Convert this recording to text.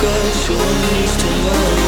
cause you'll to tomorrow